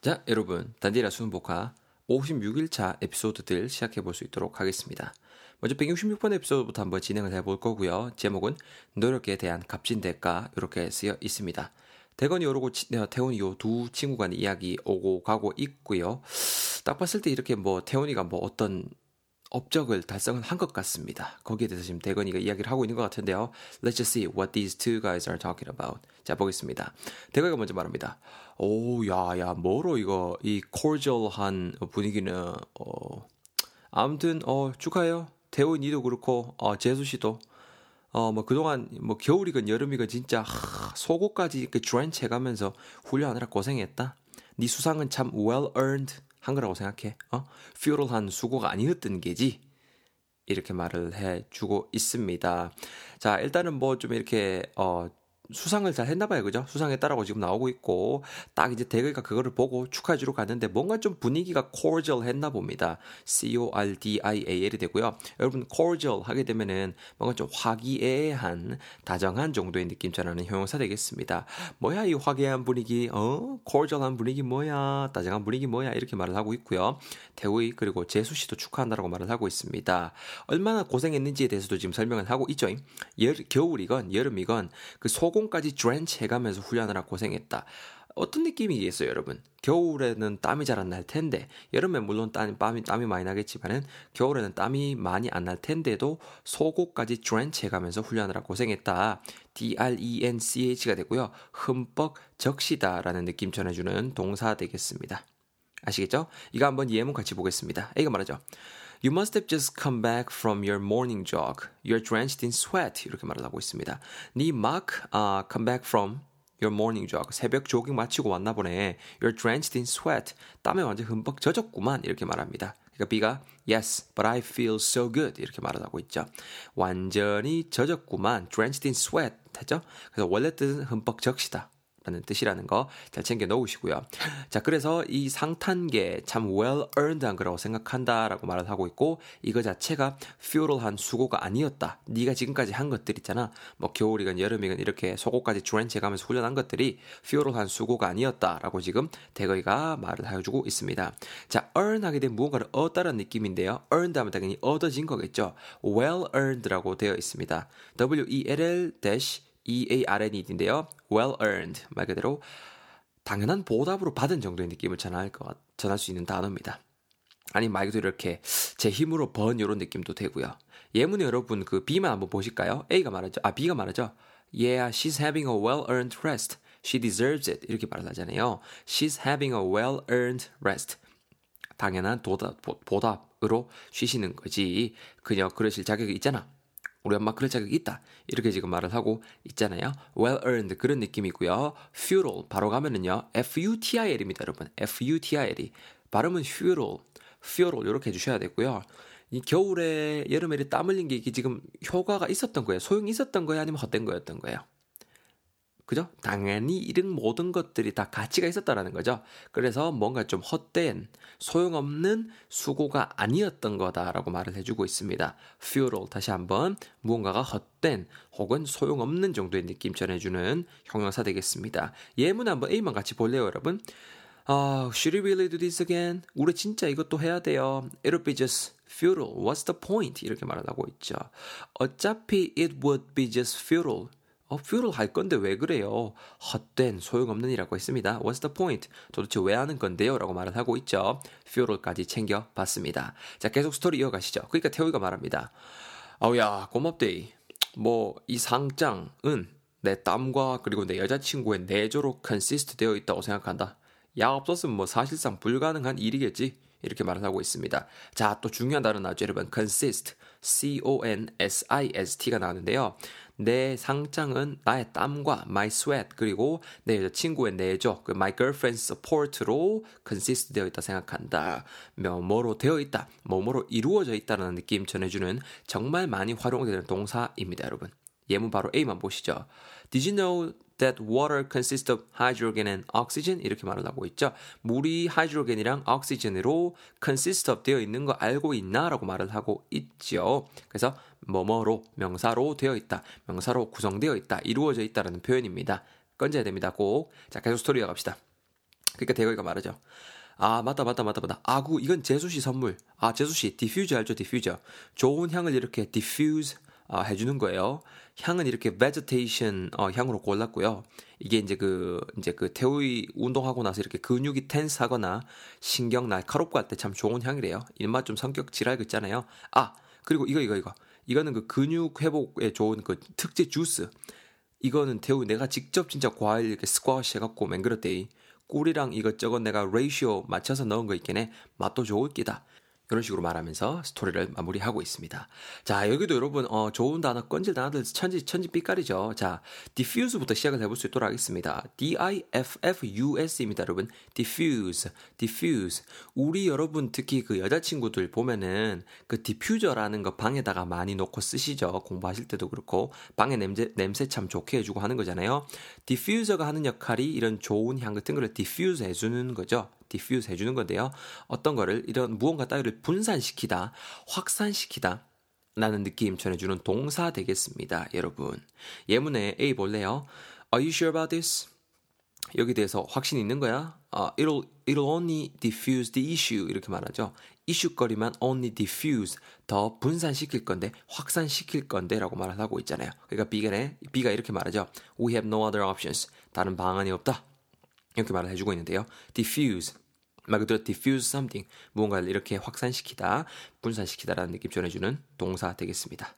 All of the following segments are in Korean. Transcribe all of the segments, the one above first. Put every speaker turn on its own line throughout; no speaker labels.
자, 여러분, 단디라 수능복화 56일차 에피소드들 시작해 볼 수 있도록 하겠습니다. 먼저 166번 에피소드부터 한번 진행을 해 볼 거고요. 제목은 노력에 대한 값진 대가 이렇게 쓰여 있습니다. 대건이 오르고 어, 태훈이 요 두 친구 간 이야기 오고 가고 있고요. 딱 봤을 때 이렇게 뭐 태훈이가 뭐 어떤 업적을 달성을 한것 같습니다. 거기에 대해서 지금 대건이가 이야기를 하고 있는 것 같은데요. Let's just see what these two guys are talking about. 자, 보겠습니다. 대건이가 먼저 말합니다. 오, 야, 야, 뭐로 이거, 이 cordial한 분위기는, 어, 아무튼, 어, 축하해요. 대원 이도 그렇고, 어, 재수 씨도. 어, 뭐, 그동안, 뭐, 겨울이건 여름이건 진짜, 하, 속옷까지 이렇게 드렌치 해가면서 훈련하느라 고생했다. 네 수상은 참 well earned. 한 거라고 생각해. 어? 퓨럴한 수고가 아니었던 게지. 이렇게 말을 해 주고 있습니다. 자, 일단은 뭐 좀 이렇게, 어, 수상을 잘 했나 봐요. 그죠? 수상했다라고 지금 나오고 있고 딱 이제 대거가 그거를 보고 축하해 주러 갔는데 뭔가 좀 분위기가 cordial 했나 봅니다. C O R D I A L이 되고요. 여러분 cordial 하게 되면은 뭔가 좀 화기애애한 다정한 정도의 느낌 전하는 형용사 되겠습니다. 뭐야 이 화기애애한 분위기 어? cordial한 분위기 뭐야? 다정한 분위기 뭐야? 이렇게 말을 하고 있고요. 대우이 그리고 재수 씨도 축하한다라고 말을 하고 있습니다. 얼마나 고생했는지에 대해서도 지금 설명을 하고 있죠. 여, 겨울이건 여름이건 그 소금 소금까지 드렌치 해가면서 훈련하느라 고생했다. 어떤 느낌이겠어요, 여러분? 겨울에는 땀이 잘 안 날 텐데, 여름에 물론 땀이, 땀이, 땀이 많이 나겠지만은, 겨울에는 땀이 많이 안 날 텐데도 속옷까지 드렌치 해가면서 훈련하느라 고생했다. D-R-E-N-C-H가 되고요. 흠뻑 적시다 라는 느낌 전해주는 동사 되겠습니다. 아시겠죠? 이거 한번 예문 같이 보겠습니다. A가 말하죠. You must have just come back from your morning jog. You're drenched in sweat. 이렇게 말을 하고 있습니다. 네 막 uh, come back from your morning jog. 새벽 조깅 마치고 왔나 보네. You're drenched in sweat. 땀에 완전 흠뻑 젖었구만. 이렇게 말합니다. 그러니까 B가 Yes, but I feel so good. 이렇게 말을 하고 있죠. 완전히 젖었구만. drenched in sweat 했죠. 그래서 원래 뜻은 흠뻑 적시다. 라는 뜻이라는 거 잘 챙겨 놓으시고요. 자, 그래서 이 상탄계 참 well earned한 거라고 생각한다 라고 말을 하고 있고 이거 자체가 fuel한 수고가 아니었다. 네가 지금까지 한 것들 있잖아. 뭐 겨울이건 여름이건 이렇게 속옷까지 드렌치 가면서 훈련한 것들이 fuel한 수고가 아니었다 라고 지금 대거이가 말을 해주고 있습니다. 자, earn 하게 된 무언가를 얻다라는 느낌인데요. earned 하면 당연히 얻어진 거겠죠. well earned라고 되어 있습니다. W-E-L-L EARN인데요. well earned 말 그대로 당연한 보답으로 받은 정도의 느낌을 전할 것 전할 수 있는 단어입니다. 아니 말 그대로 이렇게 제 힘으로 번 이런 느낌도 되고요. 예문에 여러분 그 B만 한번 보실까요? A가 말하죠. 아 B가 말하죠. Yeah, she's having a well-earned rest. She deserves it. 이렇게 말을 하잖아요. She's having a well-earned rest. 당연한 도답, 보답으로 쉬시는 거지. 그녀 그러실 자격이 있잖아. 우리 엄마 그럴 자격이 있다. 이렇게 지금 말을 하고 있잖아요. well earned 그런 느낌이고요. futile 바로 가면은요. F-U-T-I-L입니다, 여러분. F-U-T-I-L이 발음은 futile, futile 이렇게 해주셔야 되고요. 이 겨울에 여름에 땀 흘린 게 이게 지금 효과가 있었던 거예요. 소용이 있었던 거예요, 아니면 헛된 거였던 거예요. 그죠? 당연히 이런 모든 것들이 다 가치가 있었다라는 거죠. 그래서 뭔가 좀 헛된 소용없는 수고가 아니었던 거다라고 말을 해주고 있습니다. futile 다시 한번 무언가가 헛된 혹은 소용없는 정도의 느낌 전해주는 형용사 되겠습니다. 예문 한번 A만 같이 볼래요, 여러분? 아, should we really do this again? 우리 진짜 이것도 해야 돼요. It'll be just futile. What's the point? 이렇게 말을 하고 있죠. 어차피 it would be just futile. 어, 퓨를 할 건데 왜 그래요? 헛된 소용없는 이라고 했습니다. What's the point? 도대체 왜 하는 건데요? 라고 말을 하고 있죠. futile까지 챙겨봤습니다. 자, 계속 스토리 이어가시죠. 그러니까 태호이가 말합니다. 아우야, 고맙데이. 뭐, 이 상장은 내 땀과 그리고 내 여자친구의 내조로 consist 되어 있다고 생각한다. 약 없었으면 뭐 사실상 불가능한 일이겠지. 이렇게 말을 하고 있습니다. 자, 또 중요한 단어 나왔죠, 여러분. consist, C-O-N-S-I-S-T가 나오는데요. 내 상장은 나의 땀과 my sweat 그리고 내 여자친구의 내조 그 my girlfriend's support로 consist 되어 있다 생각한다. 뭐뭐로 되어 있다. 뭐뭐로 이루어져 있다라는 느낌 전해주는 정말 많이 활용되는 동사입니다, 여러분. 예문 바로 A만 보시죠. Did you know that water consists of hydrogen and oxygen? 이렇게 말을 하고 있죠. 물이 하이드로겐이랑 옥시전으로 consist of 되어 있는 거 알고 있나? 라고 말을 하고 있죠. 그래서 뭐뭐로 명사로 되어 있다. 명사로 구성되어 있다. 이루어져 있다라는 표현입니다. 건져야 됩니다. 꼭. 자, 계속 스토리 이어갑시다. 그러니까 대거이가 말하죠. 아 맞다 맞다 맞다 맞다 아구 이건 제수씨 선물 아 제수씨 디퓨저 알죠 디퓨저 좋은 향을 이렇게 diffuse 어, 해주는 거예요. 향은 이렇게 vegetation 어, 향으로 골랐고요. 이게 이제 그 이제 그 태우이 운동하고 나서 이렇게 근육이 tense하거나 신경 날카롭고 할 때 참 좋은 향이래요. 임마 좀 성격 지랄 있잖아요. 아 그리고 이거 이거 이거. 이거는 그 근육 회복에 좋은 그 특제 주스. 이거는 태우 내가 직접 진짜 과일 이렇게 스쿼시 해갖고 맹그렸대 꿀이랑 이것저것 내가 레이시오 맞춰서 넣은 거 있겠네. 맛도 좋을 끼다. 이런 식으로 말하면서 스토리를 마무리하고 있습니다. 자, 여기도 여러분, 어, 좋은 단어, 건질 단어들 천지, 천지 삐까리죠. 자, diffuse부터 시작을 해볼 수 있도록 하겠습니다. D-I-F-F-U-S입니다, 여러분. diffuse, diffuse. 우리 여러분, 특히 그 여자친구들 보면은 그 diffuser라는 거 방에다가 많이 놓고 쓰시죠. 공부하실 때도 그렇고. 방에 냄새, 냄새 참 좋게 해주고 하는 거잖아요. diffuser가 하는 역할이 이런 좋은 향 같은 거를 diffuse 해주는 거죠. 디퓨즈 해주는 건데요. 어떤 거를 이런 무언가 따위를 분산시키다, 확산시키다, 라는 느낌 전해주는 동사 되겠습니다. 여러분. 예문에 A 볼래요? Are you sure about this? 여기 대해서 확신 있는 거야? Uh, it'll, it'll only diffuse the issue. 이렇게 말하죠. 이슈거리만 only diffuse. 더 분산시킬 건데, 확산시킬 건데 라고 말을 하고 있잖아요. 그러니까 B가, B가 이렇게 말하죠. We have no other options. 다른 방안이 없다. 이렇게 말을 해주고 있는데요. diffuse. 말 그대로 diffuse something. 무언가를 이렇게 확산시키다, 분산시키다라는 느낌 전해주는 동사 되겠습니다.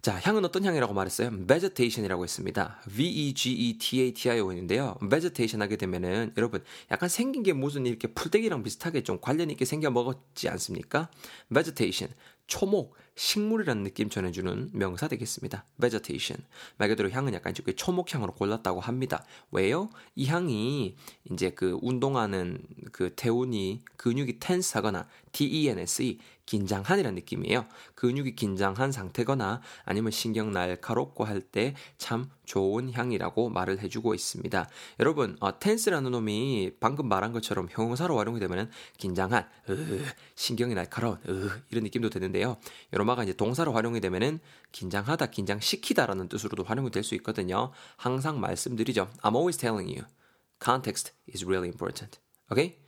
자, 향은 어떤 향이라고 말했어요? vegetation이라고 했습니다. V-E-G-E-T-A-T-I-O 인데요. vegetation 하게 되면은 여러분 약간 생긴 게 무슨 이렇게 풀떼기랑 비슷하게 좀 관련 있게 생겨 먹었지 않습니까? vegetation. 초목, 식물이라는 느낌 전해주는 명사 되겠습니다. vegetation. 말 그대로 향은 약간 이렇게 초목향으로 골랐다고 합니다. 왜요? 이 향이 이제 그 운동하는 그 태운이 근육이 텐스하거나 T-E-N-S-E 긴장한이라는 느낌이에요. 근육이 긴장한 상태거나 아니면 신경 날카롭고 할 때 참 좋은 향이라고 말을 해주고 있습니다. 여러분, 어, 텐스라는 놈이 방금 말한 것처럼 형용사로 활용이 되면은 긴장한, 으, 신경이 날카로운, 으, 이런 느낌도 되는데요. 여러마가 이제 동사로 활용이 되면은 긴장하다, 긴장시키다라는 뜻으로도 활용이 될 수 있거든요. 항상 말씀드리죠. I'm always telling you. Context is really important. Okay?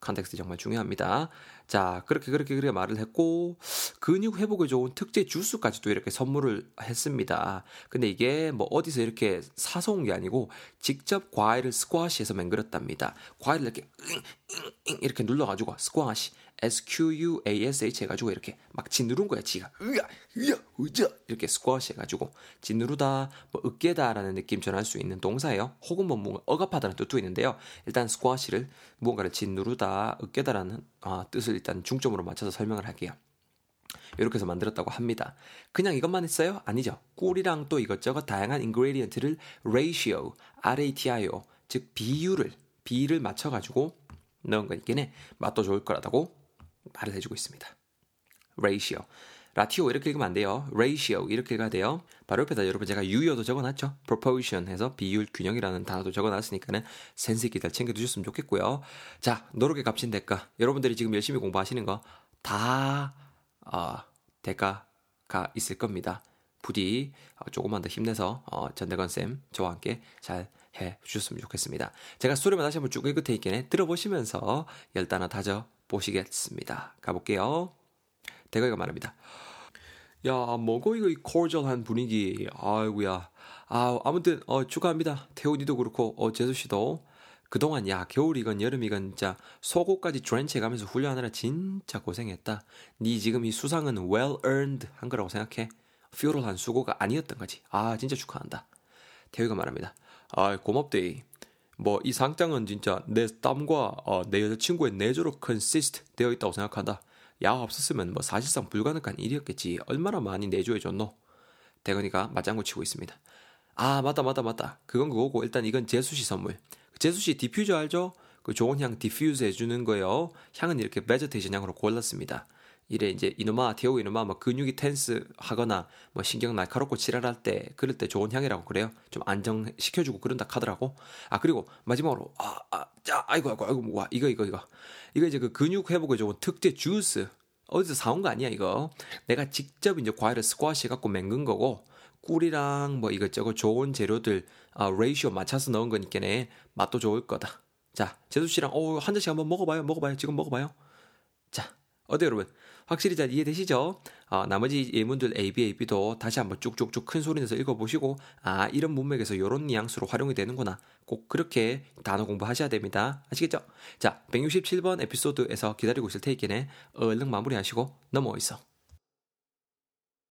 context 정말 중요합니다. 자, 그렇게 그렇게 그렇게 말을 했고 근육 회복에 좋은 특제 주스까지도 이렇게 선물을 했습니다. 근데 이게 뭐 어디서 이렇게 사서 온 게 아니고 직접 과일을 squash해서 맹그렸답니다. 과일을 이렇게 이렇게 눌러 가지고 squash SQUASH 해가지고 이렇게 막 짓누른 거야, 지가. 으야, 으야, 으자. 이렇게 스쿼시 해가지고. 짓누르다, 뭐, 으깨다 라는 느낌 전할 수 있는 동사예요. 혹은 뭐, 뭔가 억압하다는 뜻도 있는데요. 일단 squash를 무언가를 짓누르다, 으깨다 라는 아, 뜻을 일단 중점으로 맞춰서 설명을 할게요. 이렇게 해서 만들었다고 합니다. 그냥 이것만 했어요? 아니죠. 꿀이랑 또 이것저것 다양한 ingredient를 ratio, ratio, 즉 비율을, 비를 맞춰가지고 넣은 거니까 맛도 좋을 거라고 말을 해주고 있습니다. ratio. 라티오 이렇게 읽으면 안 돼요. ratio 이렇게 읽어야 돼요. 바로 옆에다 여러분 제가 유효도 적어놨죠. proportion 해서 비율 균형이라는 단어도 적어놨으니까는 센스 있게 잘 챙겨두셨으면 좋겠고요. 자 노력의 값인 대가. 여러분들이 지금 열심히 공부하시는 거다 어, 대가가 있을 겁니다. 부디 어, 조금만 더 힘내서 어, 전대건 쌤 저와 함께 잘 해 주셨으면 좋겠습니다. 제가 소리만 다시 한번 쭉 읽을 테니까 들어보시면서 열단어 다져 보시겠습니다. 가볼게요. 대가이가 말합니다. 야, 뭐고 이거 이 cordial한 분위기. 아이고야. 아, 아무튼 어 축하합니다. 태훈이도 그렇고 어 재수 씨도 그동안 야 겨울이건 여름이건 진짜 속옷까지 드렌치 가면서 훈련하느라 진짜 고생했다. 네 지금 이 수상은 well earned 한 거라고 생각해. futile한 수고가 아니었던 거지. 아 진짜 축하한다. 태우가 말합니다. 아 고맙대. 뭐이 상장은 진짜 내 땀과 어, 내 여자친구의 내조로 consist 되어 있다고 생각한다. 야 없었으면 뭐 사실상 불가능한 일이었겠지. 얼마나 많이 내조해줬노? 대건이가 맞장구 치고 있습니다. 아 맞다 맞다 맞다. 그건 그거고 일단 이건 제수씨 선물. 제수씨 디퓨저 알죠? 그 좋은 향 diffuse 해주는 거예요. 향은 이렇게 vegetation 향으로 골랐습니다. 이래 이제 이놈아 태우 이놈아 뭐 근육이 tense 하거나 뭐 신경 날카롭고 지랄할 때 그럴 때 좋은 향이라고 그래요. 좀 안정시켜주고 그런다 카더라고. 아 그리고 마지막으로 아아자 아이고 아이고 아이고 와 이거 이거 이거 이거 이제 그 근육 회복에 좋은 특제 주스 어디서 사온 거 아니야 이거. 내가 직접 이제 과일을 스쿼시 해갖고 맹근 거고 꿀이랑 뭐 이것저것 좋은 재료들 아 레이시오 맞춰서 넣은 거니까네 맛도 좋을 거다. 자, 제수 씨랑 어, 한 잔씩 한번 먹어봐요. 먹어봐요. 지금 먹어봐요. 자, 어때 여러분? 확실히 잘 이해되시죠? 어, 나머지 예문들 A, B, A, B도 다시 한번 쭉쭉쭉 큰 소리 내서 읽어보시고 아 이런 문맥에서 이런 뉘앙스로 활용이 되는구나. 꼭 그렇게 단어 공부하셔야 됩니다. 아시겠죠? 자, 167번 에피소드에서 기다리고 있을 테이크네 얼른 마무리하시고 넘어오 있어.